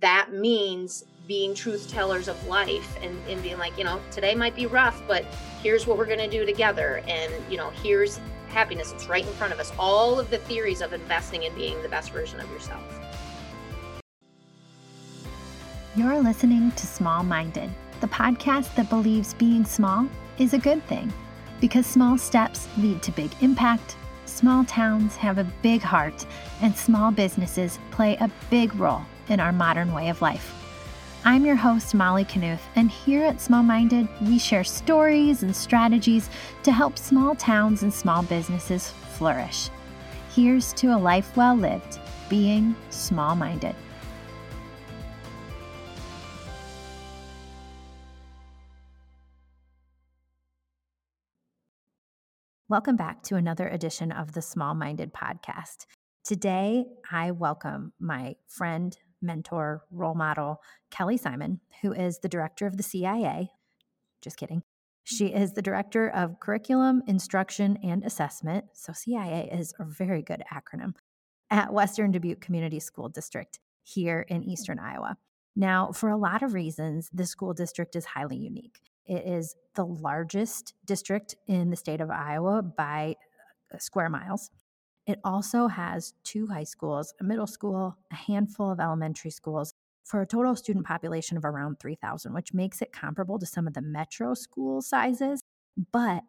that means being truth tellers of life and, and being like, you know, today might be rough, but here's what we're going to do together. And, you know, here's happiness. It's right in front of us. All of the theories of investing in being the best version of yourself. You're listening to Small Minded, the podcast that believes being small is a good thing because small steps lead to big impact. Small towns have a big heart, and small businesses play a big role in our modern way of life. I'm your host, Molly Knuth, and here at Small Minded, we share stories and strategies to help small towns and small businesses flourish. Here's to a life well lived, being small minded. Welcome back to another edition of the Small Minded Podcast. Today, I welcome my friend, mentor, role model, Kelly Simon, who is the director of the CIA. Just kidding. She is the director of curriculum, instruction, and assessment. So, CIA is a very good acronym at Western Dubuque Community School District here in Eastern Iowa. Now, for a lot of reasons, the school district is highly unique. It is the largest district in the state of Iowa by uh, square miles. It also has two high schools, a middle school, a handful of elementary schools, for a total student population of around 3,000, which makes it comparable to some of the metro school sizes, but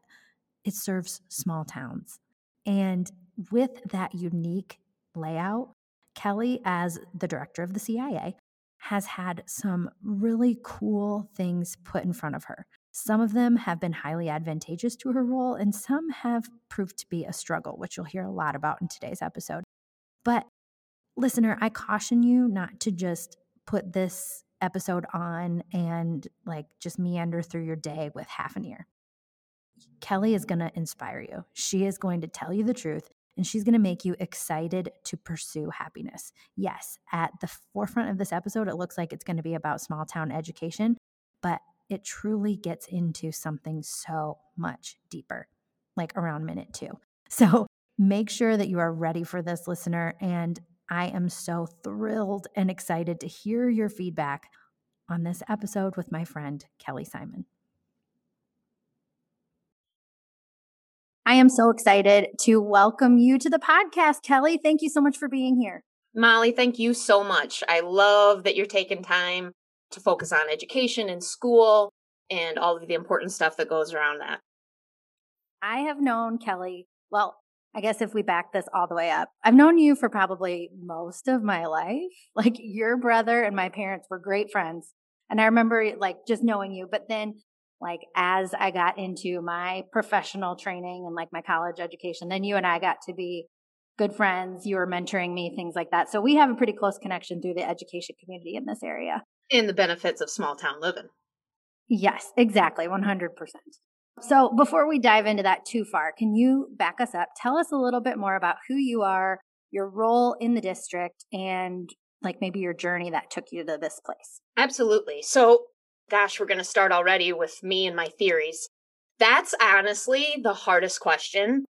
it serves small towns. And with that unique layout, Kelly, as the director of the CIA, has had some really cool things put in front of her. Some of them have been highly advantageous to her role, and some have proved to be a struggle, which you'll hear a lot about in today's episode. But, listener, I caution you not to just put this episode on and like just meander through your day with half an ear. Kelly is going to inspire you. She is going to tell you the truth and she's going to make you excited to pursue happiness. Yes, at the forefront of this episode, it looks like it's going to be about small town education, but it truly gets into something so much deeper, like around minute two. So make sure that you are ready for this, listener. And I am so thrilled and excited to hear your feedback on this episode with my friend, Kelly Simon. I am so excited to welcome you to the podcast, Kelly. Thank you so much for being here. Molly, thank you so much. I love that you're taking time to focus on education and school and all of the important stuff that goes around that. I have known Kelly, well, I guess if we back this all the way up, I've known you for probably most of my life. Like your brother and my parents were great friends. And I remember like just knowing you, but then like as I got into my professional training and like my college education, then you and I got to be good friends. You were mentoring me, things like that. So we have a pretty close connection through the education community in this area. And the benefits of small town living. Yes, exactly. 100%. So before we dive into that too far, can you back us up? Tell us a little bit more about who you are, your role in the district, and like maybe your journey that took you to this place. Absolutely. So gosh, we're going to start already with me and my theories. That's honestly the hardest question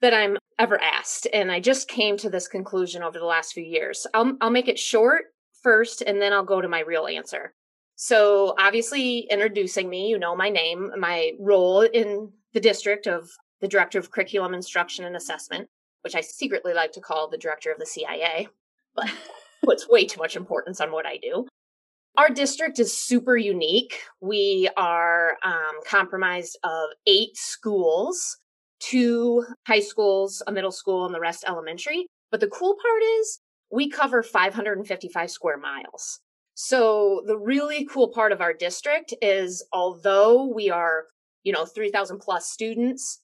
that I'm ever asked. And I just came to this conclusion over the last few years. I'll, I'll make it short first, and then I'll go to my real answer. So, obviously, introducing me, you know my name, my role in the district of the Director of Curriculum Instruction and Assessment, which I secretly like to call the Director of the CIA, but puts way too much importance on what I do. Our district is super unique. We are um, compromised of eight schools, two high schools, a middle school, and the rest elementary. But the cool part is we cover 555 square miles. So the really cool part of our district is although we are, you know, 3000 plus students,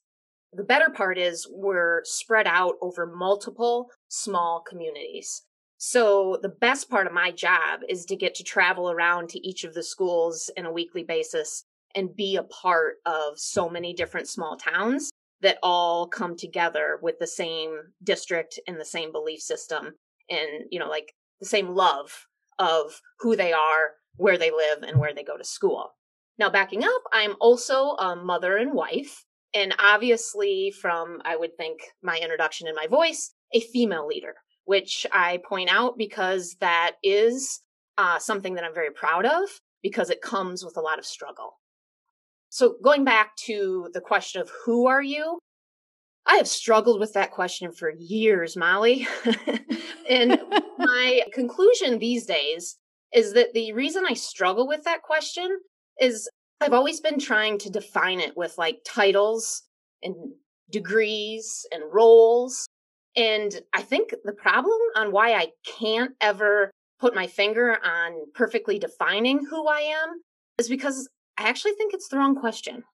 the better part is we're spread out over multiple small communities. So the best part of my job is to get to travel around to each of the schools in a weekly basis and be a part of so many different small towns that all come together with the same district and the same belief system and you know like the same love of who they are, where they live and where they go to school. Now backing up, I'm also a mother and wife and obviously from I would think my introduction and my voice, a female leader which I point out because that is uh, something that I'm very proud of because it comes with a lot of struggle. So, going back to the question of who are you, I have struggled with that question for years, Molly. and my conclusion these days is that the reason I struggle with that question is I've always been trying to define it with like titles and degrees and roles. And I think the problem on why I can't ever put my finger on perfectly defining who I am is because I actually think it's the wrong question.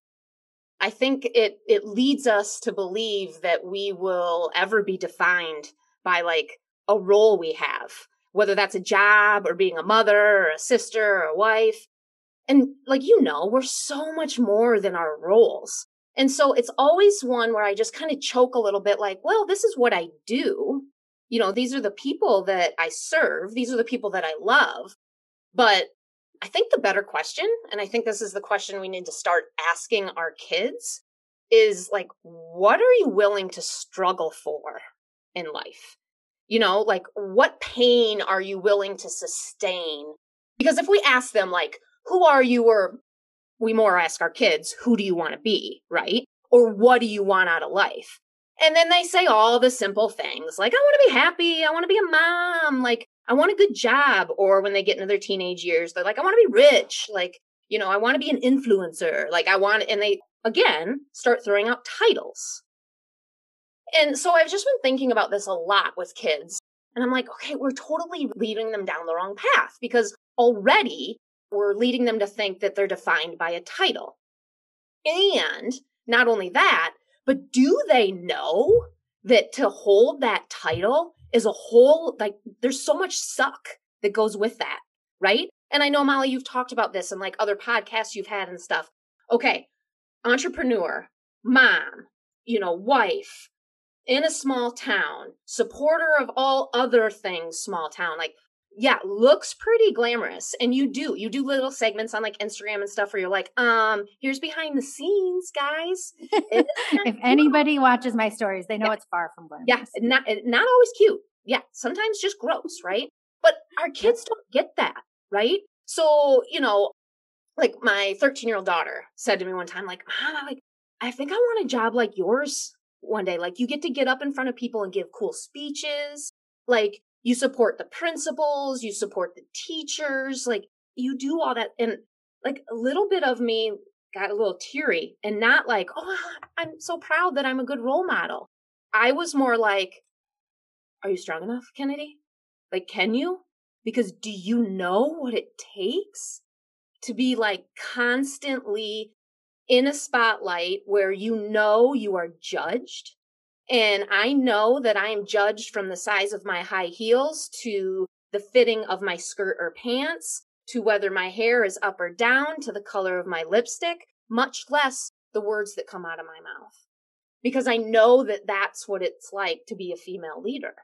I think it it leads us to believe that we will ever be defined by like a role we have, whether that's a job or being a mother or a sister or a wife. And like you know, we're so much more than our roles. And so it's always one where I just kind of choke a little bit like, well, this is what I do. You know, these are the people that I serve. These are the people that I love. But I think the better question, and I think this is the question we need to start asking our kids, is like, what are you willing to struggle for in life? You know, like, what pain are you willing to sustain? Because if we ask them, like, who are you, or we more ask our kids, who do you want to be, right? Or what do you want out of life? And then they say all the simple things like, I want to be happy. I want to be a mom. Like, I want a good job. Or when they get into their teenage years, they're like, I want to be rich. Like, you know, I want to be an influencer. Like, I want, and they again start throwing out titles. And so I've just been thinking about this a lot with kids. And I'm like, okay, we're totally leading them down the wrong path because already we're leading them to think that they're defined by a title. And not only that, but do they know that to hold that title is a whole, like, there's so much suck that goes with that, right? And I know, Molly, you've talked about this and like other podcasts you've had and stuff. Okay, entrepreneur, mom, you know, wife, in a small town, supporter of all other things small town. Like yeah, looks pretty glamorous. And you do, you do little segments on like Instagram and stuff where you're like, um, here's behind the scenes, guys. if anybody watches my stories, they know yeah. it's far from glamorous. Yeah, not not always cute. Yeah, sometimes just gross, right? But our kids don't get that, right? So, you know, like my 13 year old daughter said to me one time, like, Mom, I like, I think I want a job like yours one day. Like, you get to get up in front of people and give cool speeches. Like, you support the principals, you support the teachers, like you do all that. And like a little bit of me got a little teary and not like, oh, I'm so proud that I'm a good role model. I was more like, are you strong enough, Kennedy? Like, can you? Because do you know what it takes to be like constantly in a spotlight where you know you are judged and I know that I am judged from the size of my high heels to the fitting of my skirt or pants to whether my hair is up or down to the color of my lipstick, much less the words that come out of my mouth. Because I know that that's what it's like to be a female leader.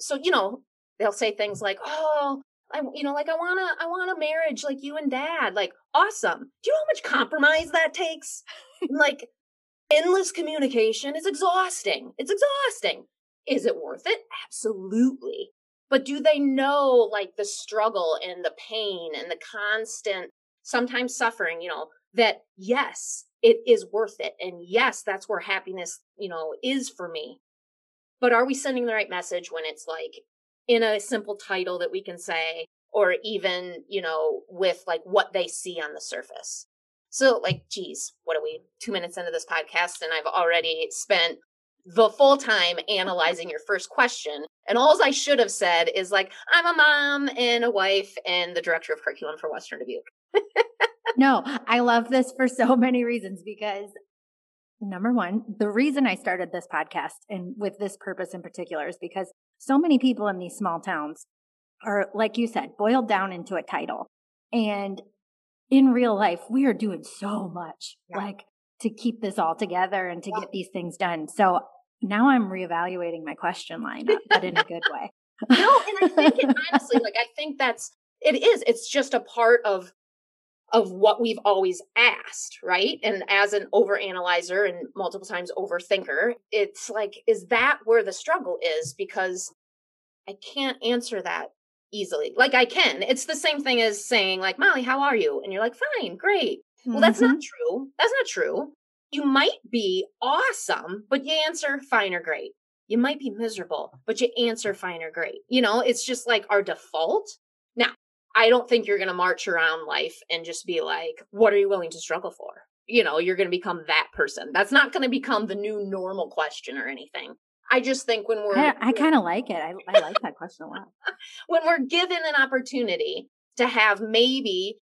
So, you know, they'll say things like, oh, I, you know, like I want to, I want a marriage like you and dad. Like, awesome. Do you know how much compromise that takes? like, endless communication is exhausting. It's exhausting. Is it worth it? Absolutely. But do they know like the struggle and the pain and the constant, sometimes suffering, you know, that yes, it is worth it. And yes, that's where happiness, you know, is for me. But are we sending the right message when it's like in a simple title that we can say, or even, you know, with like what they see on the surface? So, like, geez, what are we, two minutes into this podcast, and I've already spent the full time analyzing your first question. And all I should have said is, like, I'm a mom and a wife and the director of curriculum for Western Dubuque. no, I love this for so many reasons because number one, the reason I started this podcast and with this purpose in particular is because so many people in these small towns are, like you said, boiled down into a title. And in real life, we are doing so much yeah. like to keep this all together and to yeah. get these things done. So now I'm reevaluating my question lineup, but in a good way. no, and I think it, honestly, like I think that's it is. It's just a part of of what we've always asked, right? And as an overanalyzer and multiple times overthinker, it's like, is that where the struggle is? Because I can't answer that easily. Like I can. It's the same thing as saying like, "Molly, how are you?" and you're like, "Fine, great." Mm-hmm. Well, that's not mm-hmm. true. That's not true. You might be awesome, but you answer fine or great. You might be miserable, but you answer fine or great. You know, it's just like our default. Now, I don't think you're going to march around life and just be like, what are you willing to struggle for? You know, you're going to become that person. That's not going to become the new normal question or anything. I just think when we're. I, I kind of like it. I, I like that question a lot. when we're given an opportunity to have maybe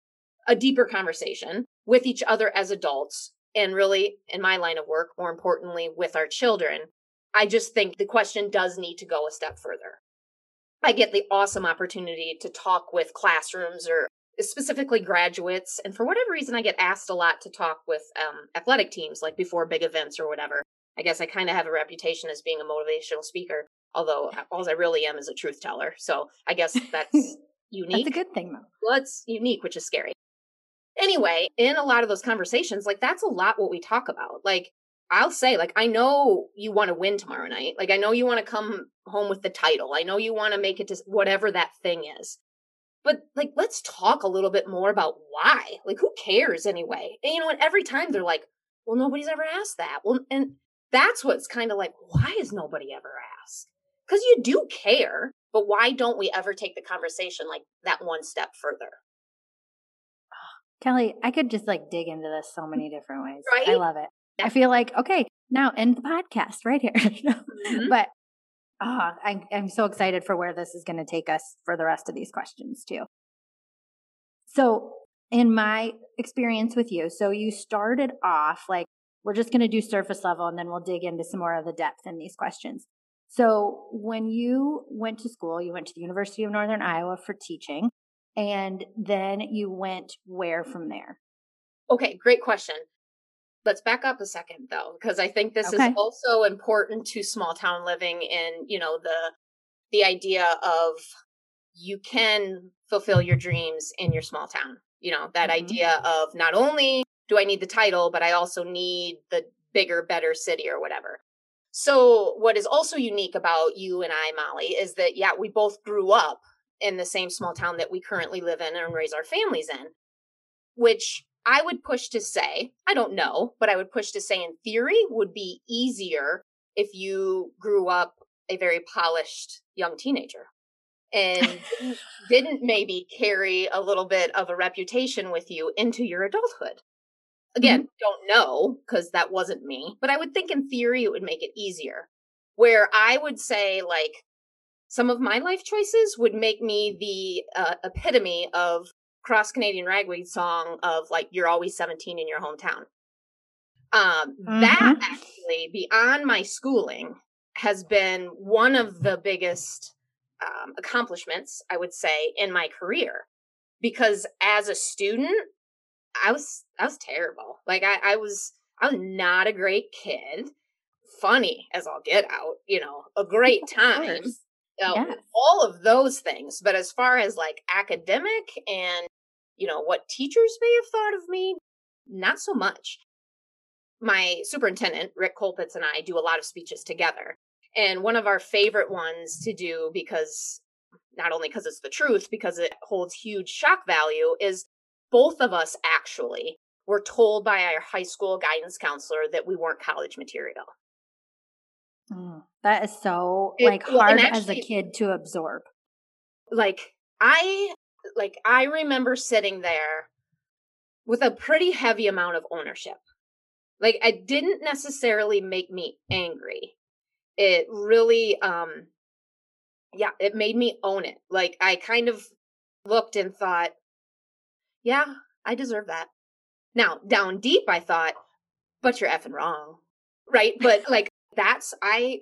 a deeper conversation with each other as adults, and really, in my line of work, more importantly, with our children, I just think the question does need to go a step further. I get the awesome opportunity to talk with classrooms or specifically graduates. And for whatever reason, I get asked a lot to talk with um, athletic teams, like before big events or whatever. I guess I kind of have a reputation as being a motivational speaker, although all I really am is a truth teller. So I guess that's unique. That's a good thing, though. Well, it's unique, which is scary. Anyway, in a lot of those conversations, like that's a lot what we talk about. Like, I'll say, like, I know you want to win tomorrow night. Like, I know you want to come home with the title. I know you want to make it to whatever that thing is. But, like, let's talk a little bit more about why. Like, who cares anyway? And, you know, and every time they're like, well, nobody's ever asked that. Well, and that's what's kind of like, why has nobody ever asked? Because you do care, but why don't we ever take the conversation like that one step further? Kelly, I could just like dig into this so many different ways. Right? I love it. I feel like, okay, now end the podcast right here. mm-hmm. But oh, I, I'm so excited for where this is going to take us for the rest of these questions too. So, in my experience with you, so you started off like we're just going to do surface level and then we'll dig into some more of the depth in these questions. So, when you went to school, you went to the University of Northern Iowa for teaching, and then you went where from there? Okay, great question. Let's back up a second though, because I think this okay. is also important to small town living and, you know, the the idea of you can fulfill your dreams in your small town. You know, that mm-hmm. idea of not only do I need the title, but I also need the bigger, better city or whatever. So, what is also unique about you and I, Molly, is that, yeah, we both grew up in the same small town that we currently live in and raise our families in, which I would push to say, I don't know, but I would push to say in theory would be easier if you grew up a very polished young teenager and didn't maybe carry a little bit of a reputation with you into your adulthood. Again, mm-hmm. don't know because that wasn't me, but I would think in theory it would make it easier. Where I would say, like, some of my life choices would make me the uh, epitome of cross Canadian ragweed song of like you're always 17 in your hometown. Um, mm-hmm. That actually, beyond my schooling, has been one of the biggest um, accomplishments I would say in my career. Because as a student, I was I was terrible. Like I, I was I was not a great kid. Funny as I'll get out, you know, a great time uh, yes. all of those things. But as far as like academic and, you know, what teachers may have thought of me, not so much. My superintendent, Rick Colpitts, and I do a lot of speeches together. And one of our favorite ones to do because not only because it's the truth, because it holds huge shock value, is both of us actually were told by our high school guidance counselor that we weren't college material. Mm, that is so it, like hard actually, as a kid to absorb. Like I like I remember sitting there with a pretty heavy amount of ownership. Like it didn't necessarily make me angry. It really um yeah, it made me own it. Like I kind of looked and thought, yeah, I deserve that. Now, down deep I thought, but you're effing wrong. Right? But like that's I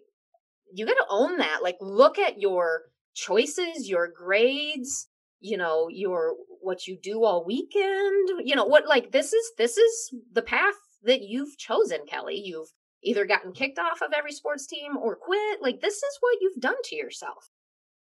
you got to own that. Like look at your choices, your grades, you know, your what you do all weekend, you know, what like this is this is the path that you've chosen, Kelly. You've either gotten kicked off of every sports team or quit. Like this is what you've done to yourself.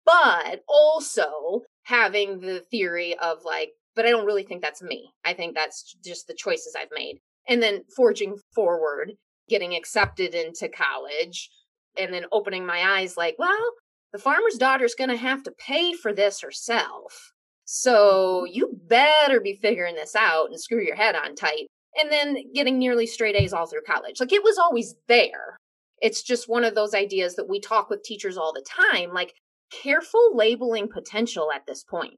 But also having the theory of like, but I don't really think that's me. I think that's just the choices I've made. And then forging forward getting accepted into college and then opening my eyes like, well, the farmer's daughter's going to have to pay for this herself. So mm-hmm. you better be figuring this out and screw your head on tight. And then getting nearly straight A's all through college. Like it was always there. It's just one of those ideas that we talk with teachers all the time. Like, careful labeling potential at this point.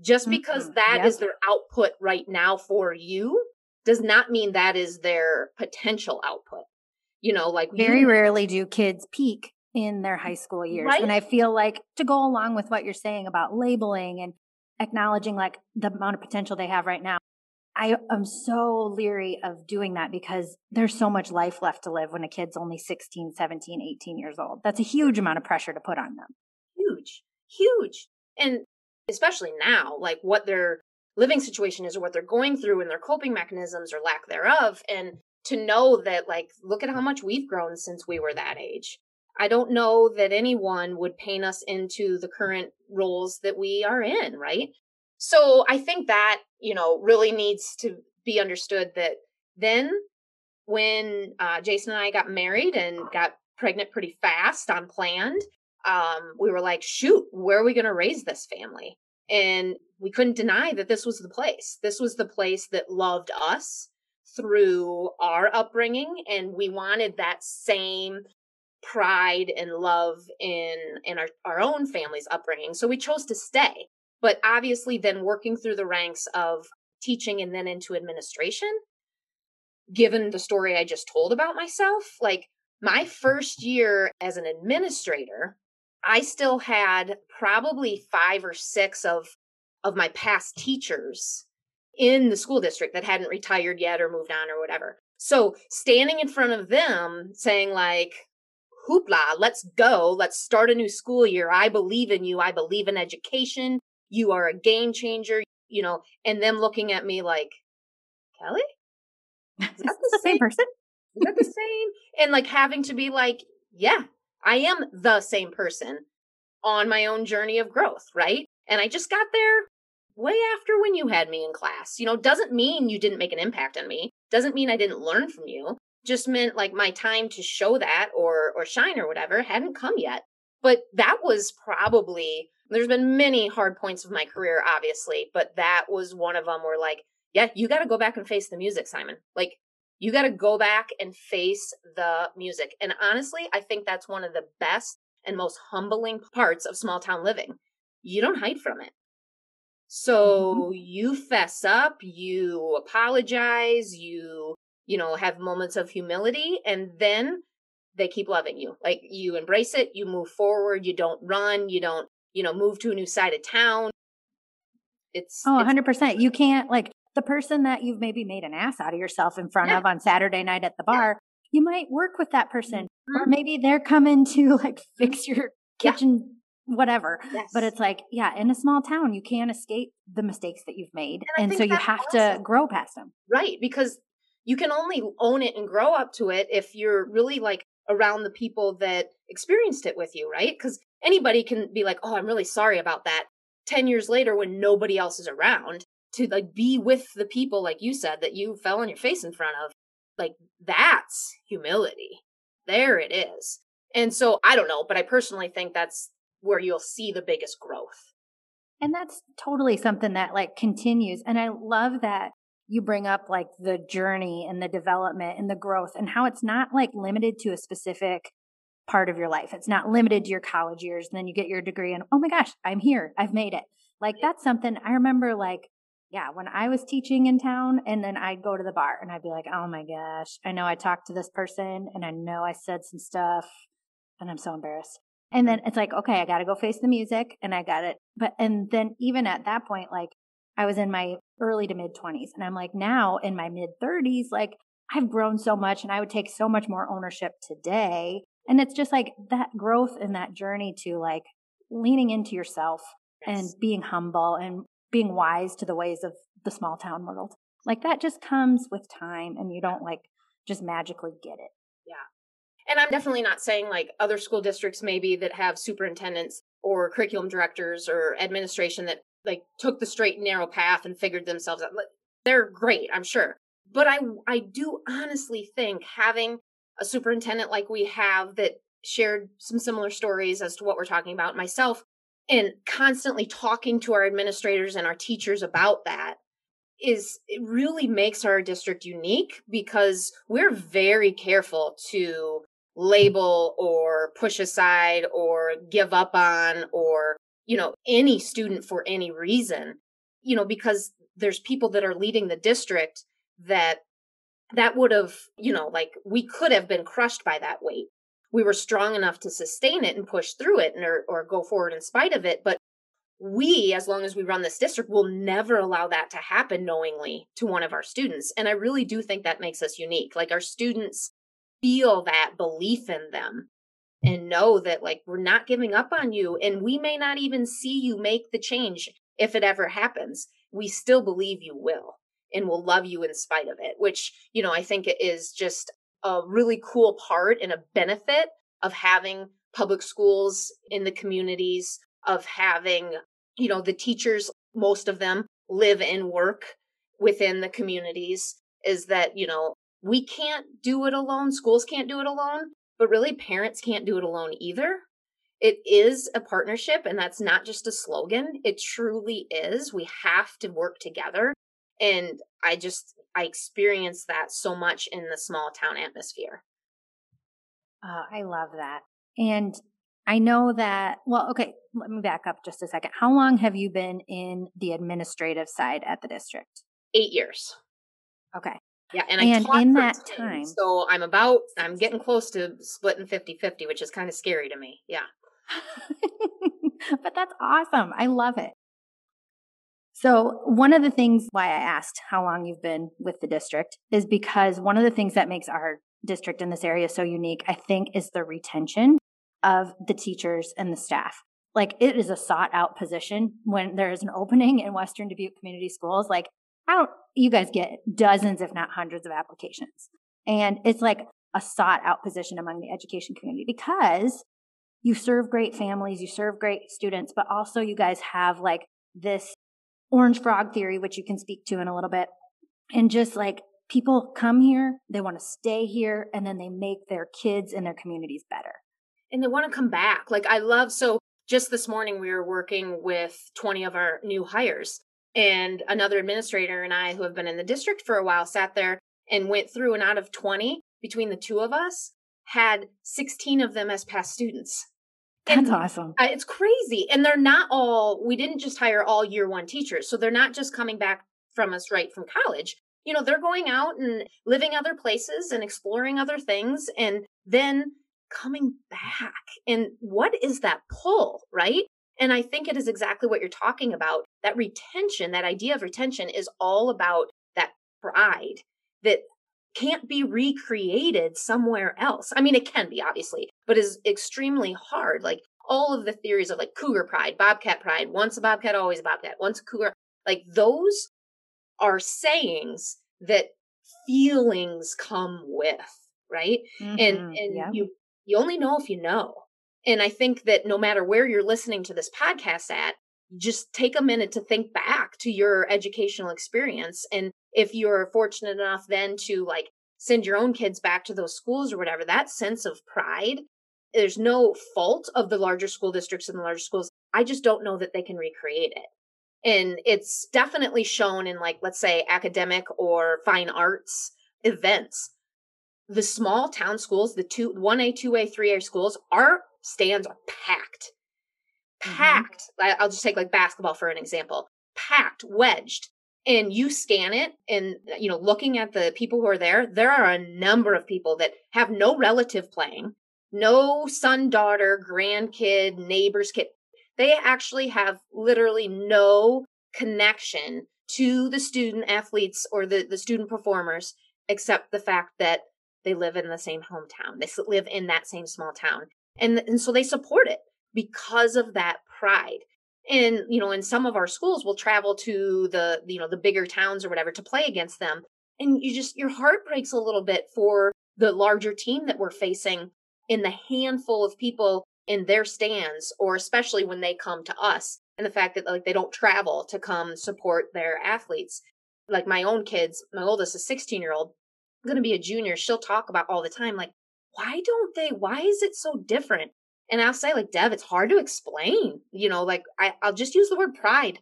Just because mm-hmm. that yep. is their output right now for you does not mean that is their potential output. You know, like very you, rarely do kids peak in their high school years. Right? And I feel like to go along with what you're saying about labeling and acknowledging like the amount of potential they have right now, I am so leery of doing that because there's so much life left to live when a kid's only 16, 17, 18 years old. That's a huge amount of pressure to put on them. Huge, huge. And especially now, like what their living situation is or what they're going through and their coping mechanisms or lack thereof. And to know that, like, look at how much we've grown since we were that age. I don't know that anyone would paint us into the current roles that we are in, right? So I think that, you know, really needs to be understood that then when uh, Jason and I got married and got pregnant pretty fast, unplanned, um, we were like, shoot, where are we going to raise this family? And we couldn't deny that this was the place. This was the place that loved us through our upbringing. And we wanted that same pride and love in, in our, our own family's upbringing. So we chose to stay. But obviously, then working through the ranks of teaching and then into administration, given the story I just told about myself, like my first year as an administrator, I still had probably five or six of of my past teachers in the school district that hadn't retired yet or moved on or whatever. So standing in front of them saying like, hoopla, let's go. Let's start a new school year. I believe in you. I believe in education. You are a game changer, you know, and them looking at me like, Kelly? Is that the, the same person? Is that the same? And like having to be like, yeah, I am the same person on my own journey of growth, right? And I just got there way after when you had me in class. You know, doesn't mean you didn't make an impact on me. Doesn't mean I didn't learn from you. Just meant like my time to show that or or shine or whatever hadn't come yet. But that was probably there's been many hard points of my career obviously, but that was one of them where like, yeah, you got to go back and face the music, Simon. Like you got to go back and face the music. And honestly, I think that's one of the best and most humbling parts of small town living. You don't hide from it. So mm-hmm. you fess up, you apologize, you, you know, have moments of humility, and then they keep loving you. Like you embrace it, you move forward, you don't run, you don't, you know, move to a new side of town. It's Oh, 100%. You can't like the person that you've maybe made an ass out of yourself in front yeah. of on Saturday night at the bar, yeah. you might work with that person. Mm-hmm. Or maybe they're coming to like fix your kitchen, yeah. whatever. Yes. But it's like, yeah, in a small town, you can't escape the mistakes that you've made. And, and so you have awesome. to grow past them. Right. Because you can only own it and grow up to it if you're really like around the people that experienced it with you, right? Because anybody can be like, oh, I'm really sorry about that. 10 years later when nobody else is around to like be with the people like you said that you fell on your face in front of like that's humility there it is and so i don't know but i personally think that's where you'll see the biggest growth and that's totally something that like continues and i love that you bring up like the journey and the development and the growth and how it's not like limited to a specific part of your life. It's not limited to your college years. And then you get your degree and, oh my gosh, I'm here. I've made it. Like that's something I remember like yeah, when I was teaching in town and then I'd go to the bar and I'd be like, oh my gosh, I know I talked to this person and I know I said some stuff and I'm so embarrassed. And then it's like, okay, I got to go face the music and I got it. But, and then even at that point, like I was in my early to mid 20s and I'm like now in my mid 30s, like I've grown so much and I would take so much more ownership today. And it's just like that growth and that journey to like leaning into yourself yes. and being humble and being wise to the ways of the small town world. Like that just comes with time and you don't like just magically get it. Yeah. And I'm definitely not saying like other school districts maybe that have superintendents or curriculum directors or administration that like took the straight and narrow path and figured themselves out. They're great, I'm sure. But I I do honestly think having a superintendent like we have that shared some similar stories as to what we're talking about myself and constantly talking to our administrators and our teachers about that is it really makes our district unique because we're very careful to label or push aside or give up on or you know any student for any reason you know because there's people that are leading the district that that would have you know like we could have been crushed by that weight we were strong enough to sustain it and push through it and, or, or go forward in spite of it but we as long as we run this district will never allow that to happen knowingly to one of our students and i really do think that makes us unique. Like our students feel that belief in them and know that like we're not giving up on you and we may not even see you make the change if it ever happens. We still believe you will and will love you in spite of it which you know i think it is just a really cool part and a benefit of having public schools in the communities of having you know the teachers most of them live and work within the communities is that you know we can't do it alone schools can't do it alone but really parents can't do it alone either. It is a partnership and that's not just a slogan it truly is. We have to work together and i just i experience that so much in the small town atmosphere oh, i love that and I know that, well, okay, let me back up just a second. How long have you been in the administrative side at the district? Eight years. Okay. Yeah, and, and I in that time, so I'm about I'm getting close to splitting 50-50, which is kind of scary to me. Yeah. but that's awesome. I love it. So, one of the things why I asked how long you've been with the district is because one of the things that makes our district in this area so unique, I think, is the retention of the teachers and the staff. Like it is a sought out position when there is an opening in Western Dubuque Community Schools. Like I don't, you guys get dozens, if not hundreds of applications. And it's like a sought out position among the education community because you serve great families, you serve great students, but also you guys have like this orange frog theory, which you can speak to in a little bit. And just like people come here, they want to stay here, and then they make their kids and their communities better and they want to come back. Like I love so just this morning we were working with 20 of our new hires and another administrator and I who have been in the district for a while sat there and went through and out of 20 between the two of us had 16 of them as past students. That's and awesome. It's crazy. And they're not all, we didn't just hire all year one teachers. So they're not just coming back from us right from college. You know, they're going out and living other places and exploring other things. And then coming back. And what is that pull, right? And I think it is exactly what you're talking about. That retention, that idea of retention is all about that pride that can't be recreated somewhere else. I mean, it can be, obviously, but is extremely hard. Like all of the theories of like cougar pride, bobcat pride, once a bobcat, always a bobcat, once a cougar, like those are sayings that feelings come with right mm-hmm. and and yeah. you you only know if you know. And I think that no matter where you're listening to this podcast at, just take a minute to think back to your educational experience. And if you're fortunate enough then to like send your own kids back to those schools or whatever, that sense of pride, there's no fault of the larger school districts and the larger schools. I just don't know that they can recreate it. And it's definitely shown in like, let's say academic or fine arts events the small town schools, the two, 1A, 2A, 3A schools, our stands are packed. Mm-hmm. Packed. Mm-hmm. I'll just take like basketball for an example. Packed, wedged. And you scan it and, you know, looking at the people who are there, there are a number of people that have no relative playing, no son, daughter, grandkid, neighbor's kid. They actually have literally no connection to the student athletes or the, the student performers except the fact that they live in the same hometown. They live in that same small town. And, and so they support it because of that pride. And, you know, in some of our schools, we'll travel to the, you know, the bigger towns or whatever to play against them. And you just, your heart breaks a little bit for the larger team that we're facing in the handful of people in their stands, or especially when they come to us and the fact that like they don't travel to come support their athletes. Like my own kids, my oldest is 16 year old, going to be a junior, she'll talk about all the time, like, why don't they, why is it so different? And I'll say, like, Dev, it's hard to explain. You know, like, I, I'll just use the word pride.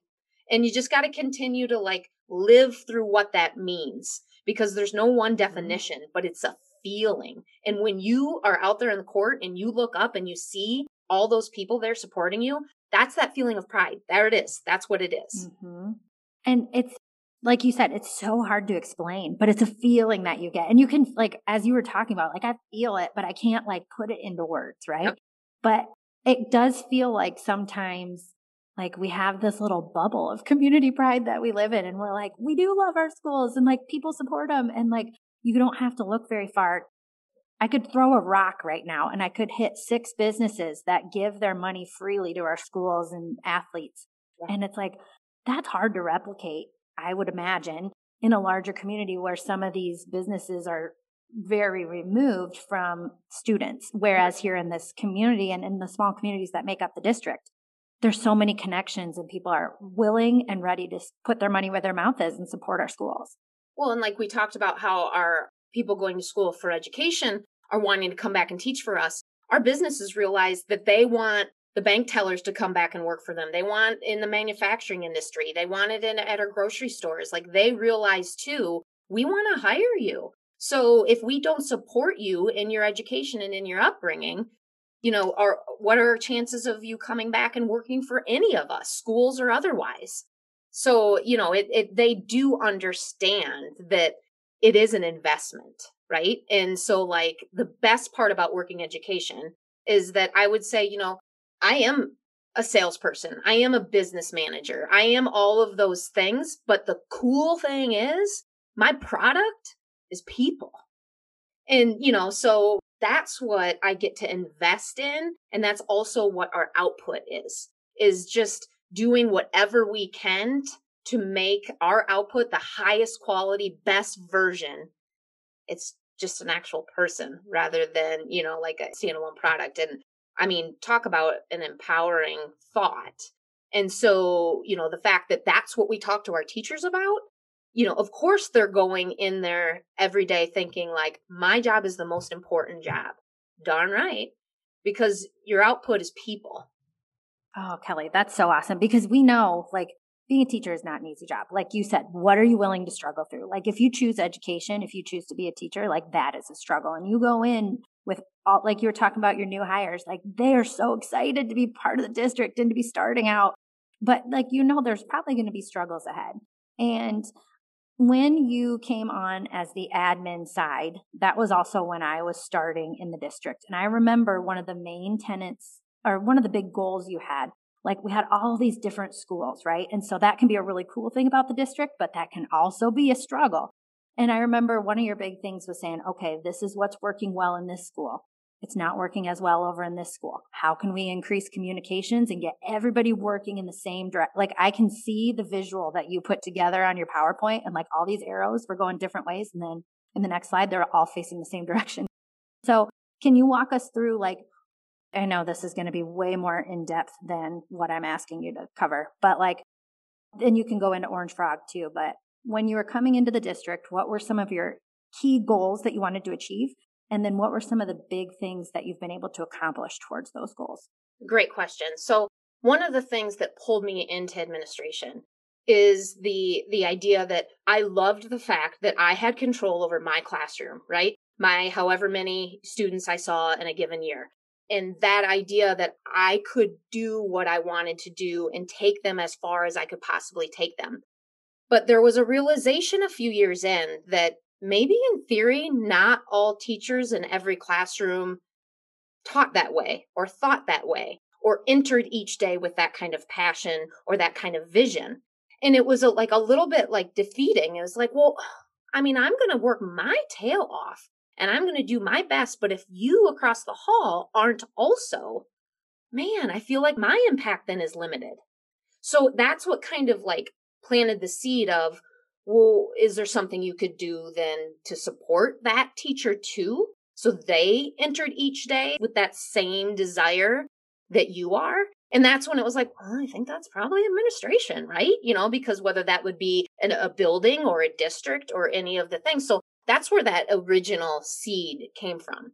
And you just got to continue to like live through what that means because there's no one mm-hmm. definition, but it's a feeling. And when you are out there in the court and you look up and you see all those people there supporting you, that's that feeling of pride. There it is. That's what it is. Mm-hmm. And it's like you said, it's so hard to explain, but it's a feeling that you get. And you can, like, as you were talking about, like, I feel it, but I can't, like, put it into words, right? Yep. But it does feel like sometimes, like, we have this little bubble of community pride that we live in. And we're like, we do love our schools and, like, people support them. And, like, you don't have to look very far. I could throw a rock right now and I could hit six businesses that give their money freely to our schools and athletes. Yeah. And it's like, that's hard to replicate, I would imagine, in a larger community where some of these businesses are very removed from students. Whereas here in this community and in the small communities that make up the district, there's so many connections and people are willing and ready to put their money where their mouth is and support our schools. Well, and like we talked about how our people going to school for education are wanting to come back and teach for us, our businesses realize that they want the bank tellers to come back and work for them. They want in the manufacturing industry. They want it in at our grocery stores. Like they realize too, we want to hire you. So if we don't support you in your education and in your upbringing, you know, are what are chances of you coming back and working for any of us, schools or otherwise? So, you know, it, it they do understand that it is an investment, right? And so like the best part about working education is that I would say, you know, I am a salesperson. I am a business manager. I am all of those things, but the cool thing is my product is people. And, you know, so that's what I get to invest in. And that's also what our output is, is just doing whatever we can to make our output the highest quality, best version. It's just an actual person rather than, you know, like a standalone product. And I mean, talk about an empowering thought. And so, you know, the fact that that's what we talk to our teachers about, you know, of course they're going in there every day thinking like, my job is the most important job. Darn right. Because your output is people. Oh, Kelly, that's so awesome because we know like being a teacher is not an easy job. Like you said, what are you willing to struggle through? Like if you choose education, if you choose to be a teacher, like that is a struggle. And you go in with all, like you were talking about your new hires, like they are so excited to be part of the district and to be starting out. But like, you know, there's probably going to be struggles ahead. And when you came on as the admin side, that was also when I was starting in the district. And I remember one of the main tenants or one of the big goals you had like we had all these different schools, right? And so that can be a really cool thing about the district, but that can also be a struggle. And I remember one of your big things was saying, okay, this is what's working well in this school. It's not working as well over in this school. How can we increase communications and get everybody working in the same direction? Like I can see the visual that you put together on your PowerPoint and like all these arrows were going different ways. And then in the next slide, they're all facing the same direction. So can you walk us through like I know this is going to be way more in depth than what I'm asking you to cover, but like, then you can go into Orange Frog too. But when you were coming into the district, what were some of your key goals that you wanted to achieve? And then what were some of the big things that you've been able to accomplish towards those goals? Great question. So, one of the things that pulled me into administration is the the idea that I loved the fact that I had control over my classroom, right? My however many students I saw in a given year and that idea that I could do what I wanted to do and take them as far as I could possibly take them. But there was a realization a few years in that maybe in theory, not all teachers in every classroom taught that way or thought that way or entered each day with that kind of passion or that kind of vision. And it was a, like a little bit like defeating. It was like, well, I mean, I'm going to work my tail off and I'm going to do my best. But if you across the hall aren't also, man, I feel like my impact then is limited. So that's what kind of like planted the seed of, well, is there something you could do then to support that teacher too? So they entered each day with that same desire that you are. And that's when it was like, well, I think that's probably administration, right? You know, because whether that would be an, a building or a district or any of the things. So that's where that original seed came from.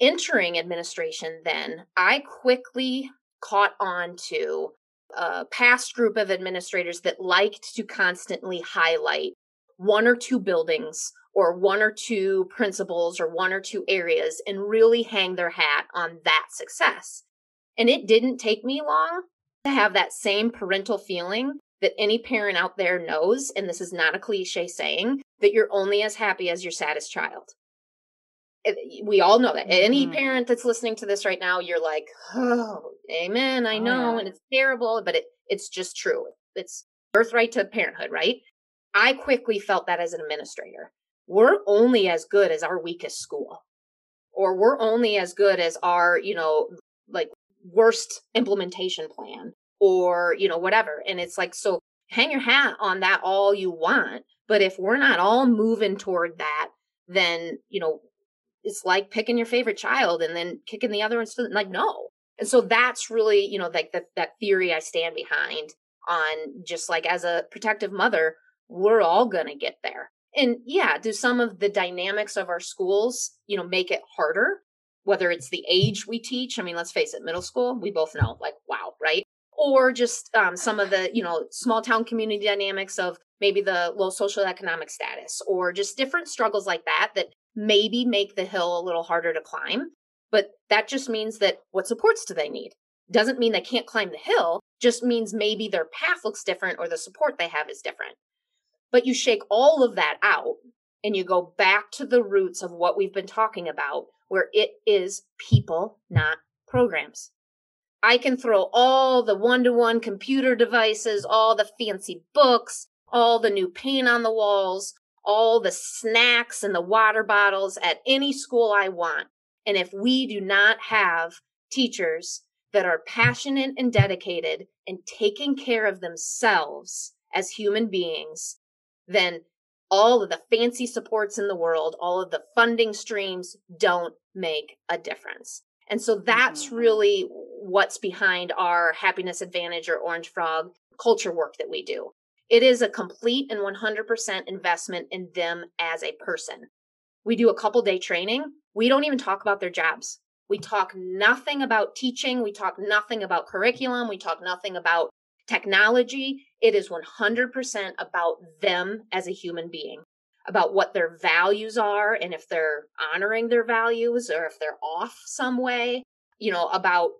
entering administration, then I quickly caught on to a past group of administrators that liked to constantly highlight one or two buildings or one or two principals or one or two areas and really hang their hat on that success. And it didn't take me long to have that same parental feeling that any parent out there knows, and this is not a cliche saying, that you're only as happy as your saddest child. We all know that. Mm-hmm. Any parent that's listening to this right now, you're like, oh, amen, I know, oh, yeah. and it's terrible, but it, it's just true. It's birthright to parenthood, right? I quickly felt that as an administrator. We're only as good as our weakest school, or we're only as good as our, you know, like worst implementation plan or, you know, whatever. And it's like, so hang your hat on that all you want. But if we're not all moving toward that, then, you know, it's like picking your favorite child and then kicking the other one. Like, no. And so that's really, you know, like that, that theory I stand behind on just like as a protective mother, we're all going to get there. And yeah, do some of the dynamics of our schools, you know, make it harder? Whether it's the age we teach, I mean, let's face it, middle school, we both know, like, wow, right? or just um, some of the you know small town community dynamics of maybe the low social economic status or just different struggles like that that maybe make the hill a little harder to climb but that just means that what supports do they need? Doesn't mean they can't climb the hill just means maybe their path looks different or the support they have is different. But you shake all of that out and you go back to the roots of what we've been talking about where it is people not programs. I can throw all the one to one computer devices, all the fancy books, all the new paint on the walls, all the snacks and the water bottles at any school I want. And if we do not have teachers that are passionate and dedicated and taking care of themselves as human beings, then all of the fancy supports in the world, all of the funding streams don't make a difference. And so that's mm-hmm. really what's behind our happiness advantage or orange frog culture work that we do. It is a complete and 100% investment in them as a person. We do a couple day training. We don't even talk about their jobs. We talk nothing about teaching. We talk nothing about curriculum. We talk nothing about technology. It is 100% about them as a human being about what their values are and if they're honoring their values or if they're off some way, you know, about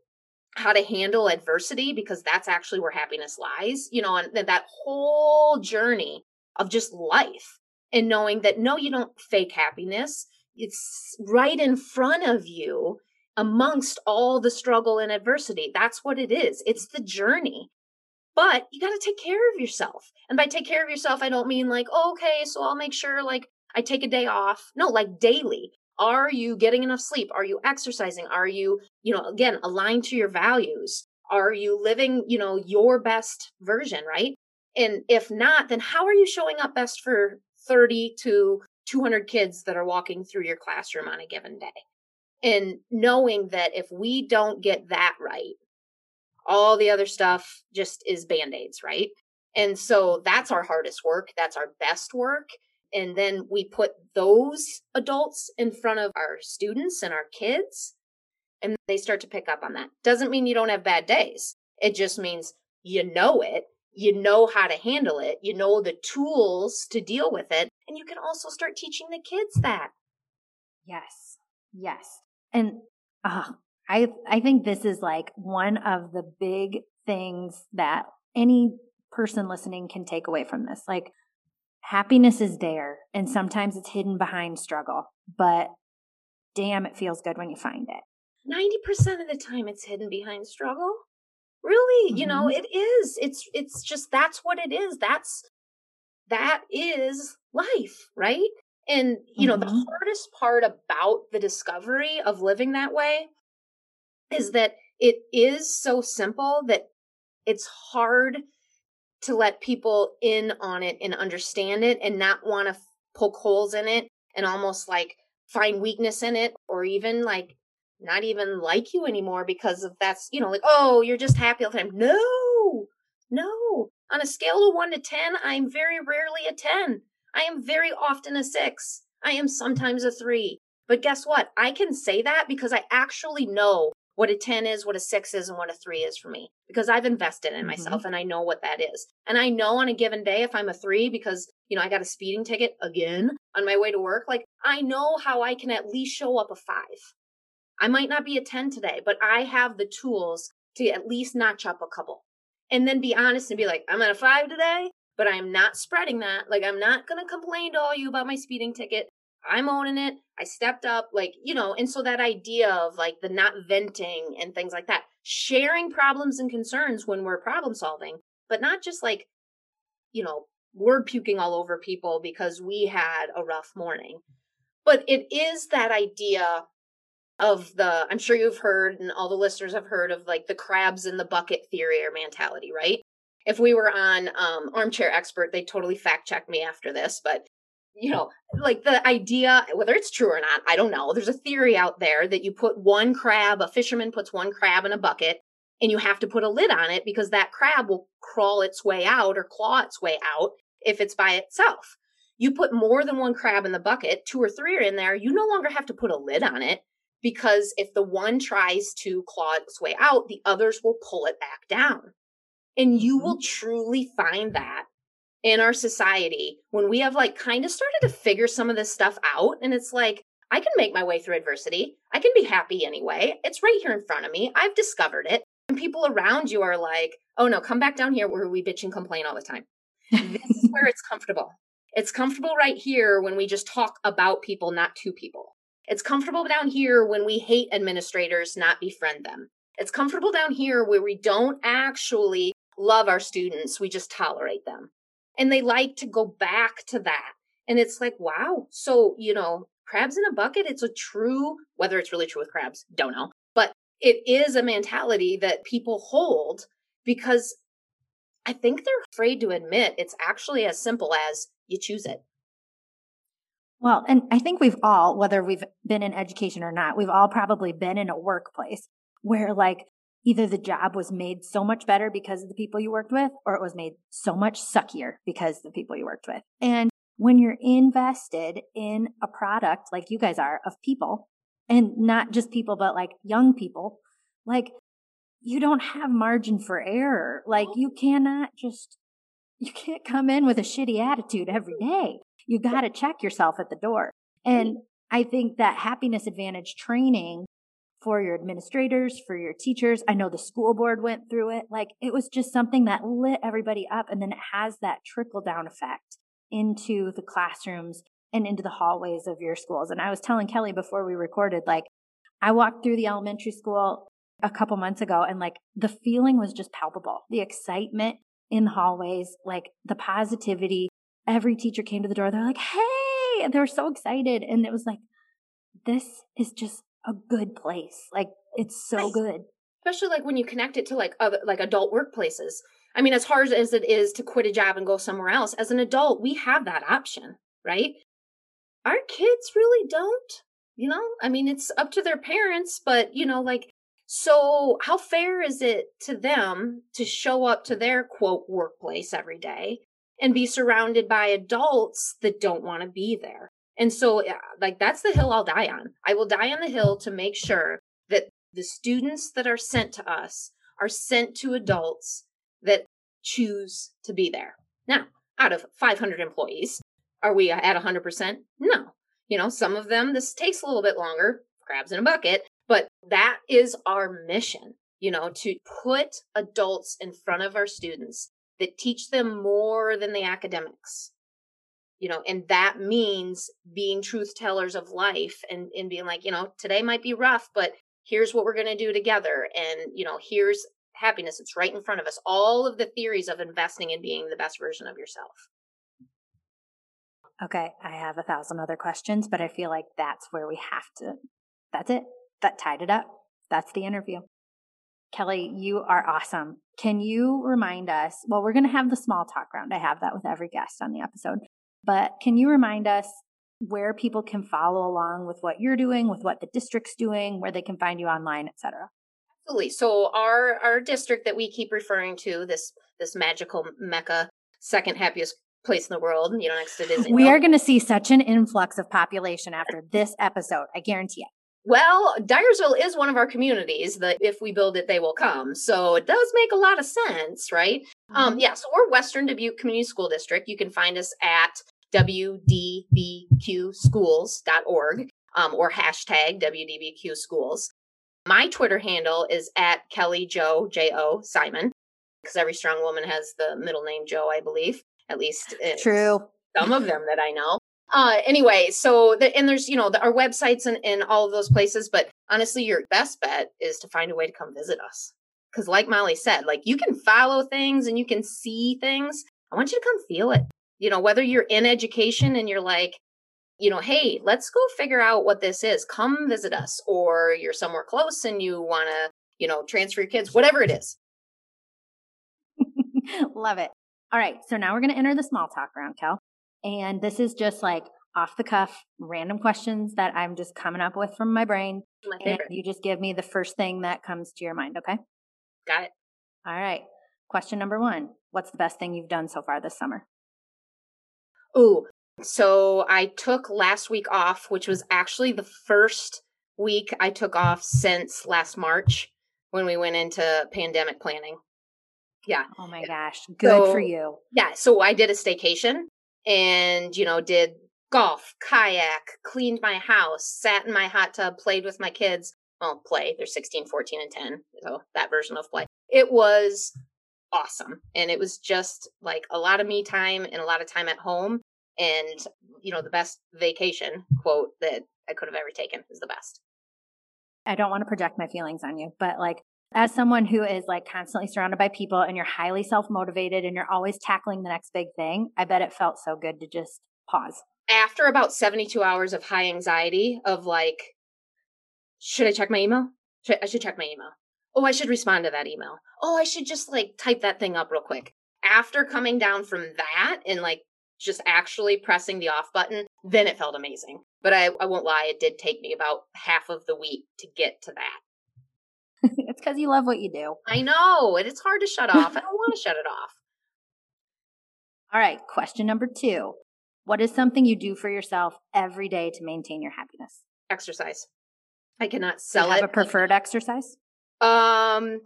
how to handle adversity because that's actually where happiness lies, you know, and that whole journey of just life and knowing that no, you don't fake happiness. It's right in front of you amongst all the struggle and adversity. That's what it is. It's the journey but you got to take care of yourself. And by take care of yourself, I don't mean like, oh, okay, so I'll make sure like I take a day off. No, like daily. Are you getting enough sleep? Are you exercising? Are you, you know, again, aligned to your values? Are you living, you know, your best version, right? And if not, then how are you showing up best for 30 to 200 kids that are walking through your classroom on a given day? And knowing that if we don't get that right, all the other stuff just is band aids, right? And so that's our hardest work. That's our best work. And then we put those adults in front of our students and our kids, and they start to pick up on that. Doesn't mean you don't have bad days. It just means you know it, you know how to handle it, you know the tools to deal with it, and you can also start teaching the kids that. Yes. Yes. And uh, I I think this is like one of the big things that any person listening can take away from this. Like happiness is there and sometimes it's hidden behind struggle, but damn it feels good when you find it. 90% of the time it's hidden behind struggle. Really, mm-hmm. you know, mm-hmm. it is. It's it's just that's what it is. That's that is life, right? And you mm-hmm. know, the mm-hmm. hardest part about the discovery of living that way is that it is so simple that it's hard to let people in on it and understand it and not want to poke holes in it and almost like find weakness in it or even like not even like you anymore because of that's you know like oh you're just happy all the time. No! No! On a scale of 1 to 10 i'm very rarely a 10 i am very often a 6 i am sometimes a 3 But guess what? I can say that because I actually know what a 10 is, what a 6 is, and what a 3 is for me because I've invested in mm-hmm. myself and I know what that is. And I know on a given day if I'm a 3 because, you know, I got a speeding ticket again on my way to work, like I know how I can at least show up a 5. I might not be a 10 today, but I have the tools to at least notch up a couple. And then be honest and be like, I'm at a 5 today, but I'm not spreading that. Like I'm not going to complain to all you about my speeding ticket. I'm owning it. I stepped up, like, you know, and so that idea of like the not venting and things like that, sharing problems and concerns when we're problem solving, but not just like, you know, word puking all over people because we had a rough morning. But it is that idea of the, I'm sure you've heard and all the listeners have heard of like the crabs in the bucket theory or mentality, right? If we were on um, Armchair Expert, they totally fact check me after this, but you know, like the idea, whether it's true or not, I don't know. There's a theory out there that you put one crab, a fisherman puts one crab in a bucket, and you have to put a lid on it because that crab will crawl its way out or claw its way out if it's by itself. You put more than one crab in the bucket, two or three are in there, you no longer have to put a lid on it because if the one tries to claw its way out, the others will pull it back down. And you will mm-hmm. truly find that in our society when we have like kind of started to figure some of this stuff out and it's like I can make my way through adversity. I can be happy anyway. It's right here in front of me. I've discovered it. And people around you are like, oh no, come back down here where we bitch and complain all the time. this is where it's comfortable. It's comfortable right here when we just talk about people, not to people. It's comfortable down here when we hate administrators, not befriend them. It's comfortable down here where we don't actually love our students, we just tolerate them and they like to go back to that. And it's like, wow. So, you know, crabs in a bucket, it's a true, whether it's really true with crabs, don't know, but it is a mentality that people hold because I think they're afraid to admit it's actually as simple as you choose it. Well, and I think we've all, whether we've been in education or not, we've all probably been in a workplace where like either the job was made so much better because of the people you worked with, or it was made so much suckier because of the people you worked with. And when you're invested in a product like you guys are of people, and not just people, but like young people, like you don't have margin for error. Like you cannot just, you can't come in with a shitty attitude every day. You got to check yourself at the door. And I think that happiness advantage training for your administrators, for your teachers. I know the school board went through it. Like it was just something that lit everybody up. And then it has that trickle down effect into the classrooms and into the hallways of your schools. And I was telling Kelly before we recorded, like, I walked through the elementary school a couple months ago and like the feeling was just palpable. The excitement in the hallways, like the positivity. Every teacher came to the door. They're like, hey, they were so excited. And it was like, this is just a good place. Like it's so right. good. Especially like when you connect it to like other like adult workplaces. I mean, as hard as it is to quit a job and go somewhere else, as an adult, we have that option, right? Our kids really don't. You know, I mean, it's up to their parents, but you know, like, so how fair is it to them to show up to their quote workplace every day and be surrounded by adults that don't want to be there? And so, like, that's the hill I'll die on. I will die on the hill to make sure that the students that are sent to us are sent to adults that choose to be there. Now, out of 500 employees, are we at 100%? No. You know, some of them, this takes a little bit longer, crabs in a bucket, but that is our mission, you know, to put adults in front of our students that teach them more than the academics you know and that means being truth tellers of life and and being like you know today might be rough but here's what we're going to do together. And you know here's happiness. It's right in front of us. All of the theories of investing in being the best version of yourself. Okay i have a thousand other questions but i feel like that's where we have to that's it. That tied it up. That's the interview. Kelly you are awesome. Can you remind us well we're going to have the small talk round. I have that with every guest on the episode but can you remind us where people can follow along with what you're doing, with what the district's doing, where they can find you online, et cetera? Absolutely. So our our district that we keep referring to, this this magical mecca, second happiest place in the world, you know, next to Disney. We are going to see such an influx of population after this episode. I guarantee it. Well, Dyersville is one of our communities that if we build it, they will come. So it does make a lot of sense, right? Um, mm-hmm. Um, yeah, so we're Western Dubuque Community School District. You can find us at wdbqschools.org um, or hashtag WDBQschools. My Twitter handle is at Kelly Jo J O Simon because every strong woman has the middle name Jo, I believe. At least true. Some of them that I know. Uh, anyway, so the, and there's you know the, our websites and, and all of those places, but honestly, your best bet is to find a way to come visit us. Because, like Molly said, like you can follow things and you can see things. I want you to come feel it. You know, whether you're in education and you're like, you know, hey, let's go figure out what this is. Come visit us, or you're somewhere close and you want to, you know, transfer your kids, whatever it is. Love it. All right, so now we're going to enter the small talk round, cal And this is just like off the cuff, random questions that I'm just coming up with from my brain. My and you just give me the first thing that comes to your mind, okay? Got it. All right. Question number one What's the best thing you've done so far this summer? Ooh, so I took last week off, which was actually the first week I took off since last March when we went into pandemic planning. Yeah. Oh my gosh. Good so, for you. Yeah. So I did a staycation and, you know, did golf, kayak, cleaned my house, sat in my hot tub, played with my kids. Well, play. They're 16, 14, and 10. So that version of play. It was awesome. And it was just like a lot of me time and a lot of time at home. And, you know, the best vacation quote that I could have ever taken is the best. I don't want to project my feelings on you, but like as someone who is like constantly surrounded by people and you're highly self motivated and you're always tackling the next big thing, I bet it felt so good to just pause. After about 72 hours of high anxiety, of like, should I check my email? Should, I should check my email. Oh, I should respond to that email. Oh, I should just like type that thing up real quick. After coming down from that and like just actually pressing the off button, then it felt amazing. But I, I won't lie, it did take me about half of the week to get to that. it's because you love what you do. I know. And it's hard to shut off. I don't want to shut it off. All right. Question number two What is something you do for yourself every day to maintain your happiness? Exercise. I cannot sell have it. a preferred exercise? Um,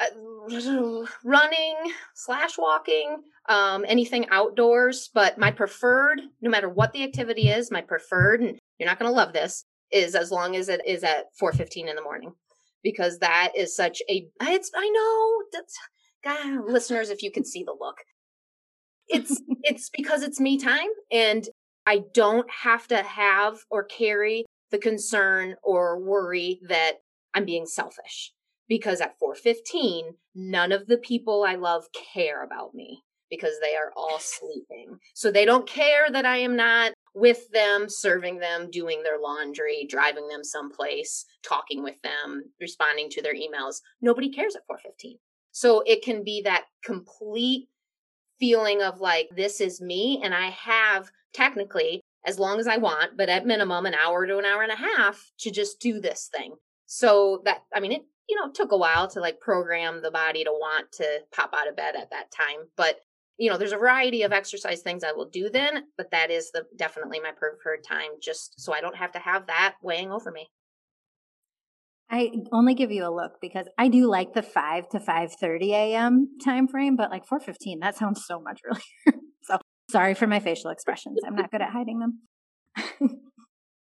uh, running slash walking, um, anything outdoors. But my preferred, no matter what the activity is, my preferred, and you're not going to love this, is as long as it is at 4:15 in the morning because that is such a it's I know that's God, listeners if you can see the look. It's it's because it's me time and I don't have to have or carry the concern or worry that I'm being selfish because at 4:15 none of the people I love care about me because they are all sleeping. So they don't care that I am not with them, serving them, doing their laundry, driving them someplace, talking with them, responding to their emails. Nobody cares at 4:15. So it can be that complete feeling of like this is me and I have technically as long as I want, but at minimum an hour to an hour and a half to just do this thing. So that I mean it you know took a while to like program the body to want to pop out of bed at that time, but you know, there's a variety of exercise things I will do then, but that is the definitely my preferred time just so I don't have to have that weighing over me. I only give you a look because I do like the 5 to 5:30 a.m. time frame, but like 4:15 that sounds so much earlier. so, sorry for my facial expressions. I'm not good at hiding them.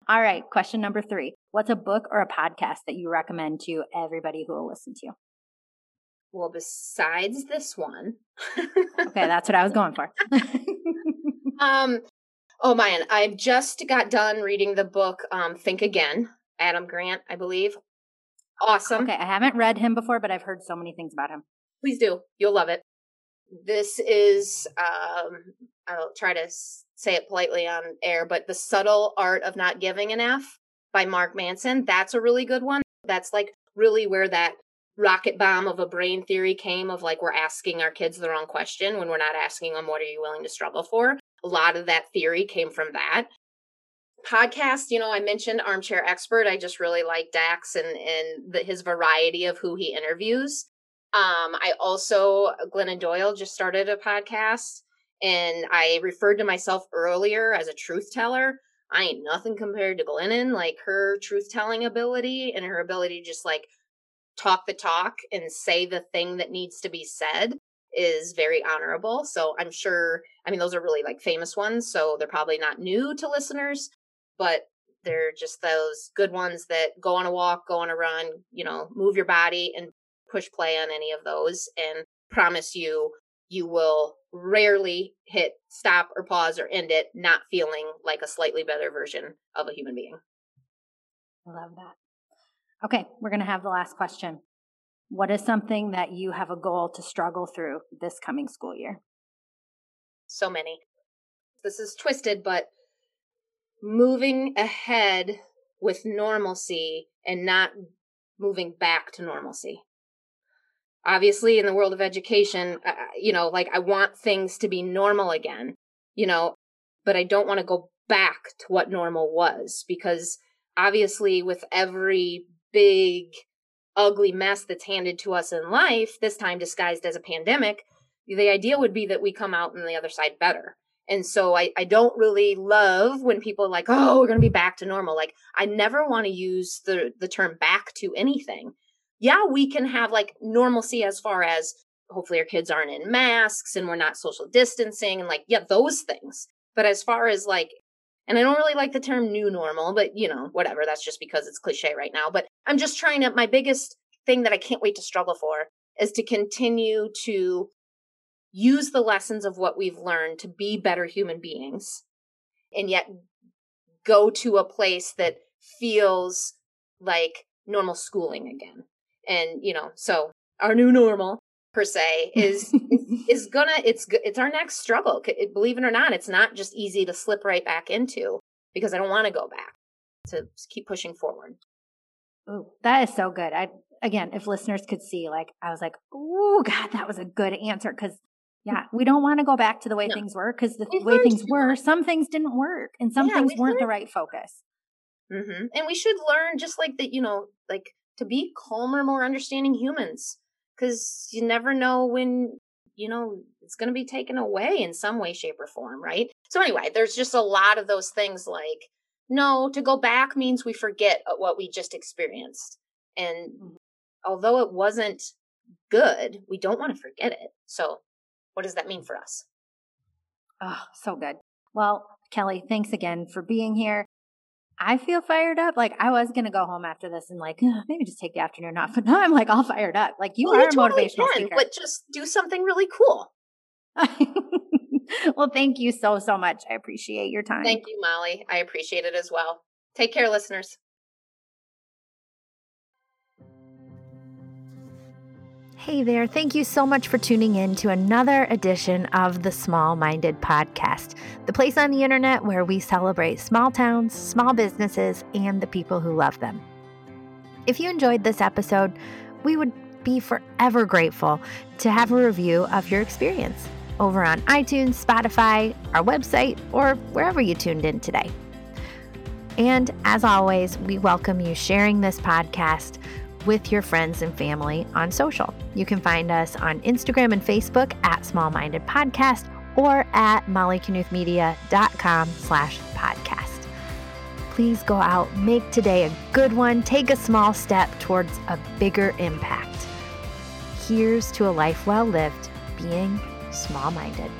All right, question number 3. What's a book or a podcast that you recommend to everybody who will listen to you? Well, besides this one. okay, that's what I was going for. um, oh man, I just got done reading the book um, Think Again, Adam Grant, I believe. Awesome. Okay, I haven't read him before, but I've heard so many things about him. Please do. You'll love it. This is, um, I'll try to say it politely on air, but The Subtle Art of Not Giving an F by Mark Manson. That's a really good one. That's like really where that rocket bomb of a brain theory came of like we're asking our kids the wrong question when we're not asking them what are you willing to struggle for a lot of that theory came from that podcast you know i mentioned armchair expert i just really like dax and and the, his variety of who he interviews um i also glennon doyle just started a podcast And I referred to myself earlier as a truth teller. I ain't nothing compared to Glennon. Like her truth telling ability and her ability to just like talk the talk and say the thing that needs to be said is very honorable. So I'm sure, I mean, those are really like famous ones. So they're probably not new to listeners, but they're just those good ones that go on a walk, go on a run, you know, move your body and push play on any of those and promise you you will rarely hit stop or pause or end it not feeling like a slightly better version of a human being. I love that. Okay, we're going to have the last question. What is something that you have a goal to struggle through this coming school year? So many. This is twisted, but moving ahead with normalcy and not moving back to normalcy obviously in the world of education uh, you know like i want things to be normal again you know but i don't want to go back to what normal was because obviously with every big ugly mess that's handed to us in life this time disguised as a pandemic the idea would be that we come out on the other side better and so I, I don't really love when people are like, oh, we're going to be back to normal. Like, I never want to use the, the term back to anything yeah, we can have like normalcy as far as hopefully our kids aren't in masks and we're not social distancing and like, yeah, those things. But as far as like, and I don't really like the term new normal, but you know, whatever. That's just because it's cliche right now. But I'm just trying to, my biggest thing that I can't wait to struggle for is to continue to use the lessons of what we've learned to be better human beings and yet go to a place that feels like normal schooling again and you know so our new normal per se is is, gonna it's it's our next struggle believe it or not it's not just easy to slip right back into because i don't want to go back to keep pushing forward oh that is so good i again if listeners could see like i was like oh god that was a good answer because yeah we don't want to go back to the way no. things were because the we way things were some things didn't work and some yeah, things weren't learned. the right focus mm-hmm. and we should learn just like that you know like to be calmer, more understanding humans. Because you never know when, you know, it's going to be taken away in some way, shape, or form, right? So, anyway, there's just a lot of those things like, no, to go back means we forget uh, what we just experienced. And mm-hmm. although it wasn't good, we don't want to forget it. So, what does that mean for us? Oh, so good. Well, Kelly, thanks again for being here. I feel fired up. Like I was gonna go home after this and like maybe just take the afternoon off, but now I'm like all fired up. Like you well, are you a totally motivational can, speaker, but just do something really cool. well, thank you so so much. I appreciate your time. Thank you, Molly. I appreciate it as well. Take care, listeners. Hey there, thank you so much for tuning in to another edition of the Small Minded Podcast, the place on the internet where we celebrate small towns, small businesses, and the people who love them. If you enjoyed this episode, we would be forever grateful to have a review of your experience over on iTunes, Spotify, our website, or wherever you tuned in today. And as always, we welcome you sharing this podcast with your friends and family on social. You can find us on Instagram and Facebook at Small Minded Podcast or at mollyknuthmedia.com slash podcast. Please go out, make today a good one, take a small step towards a bigger impact. Here's to a life well lived, being small minded.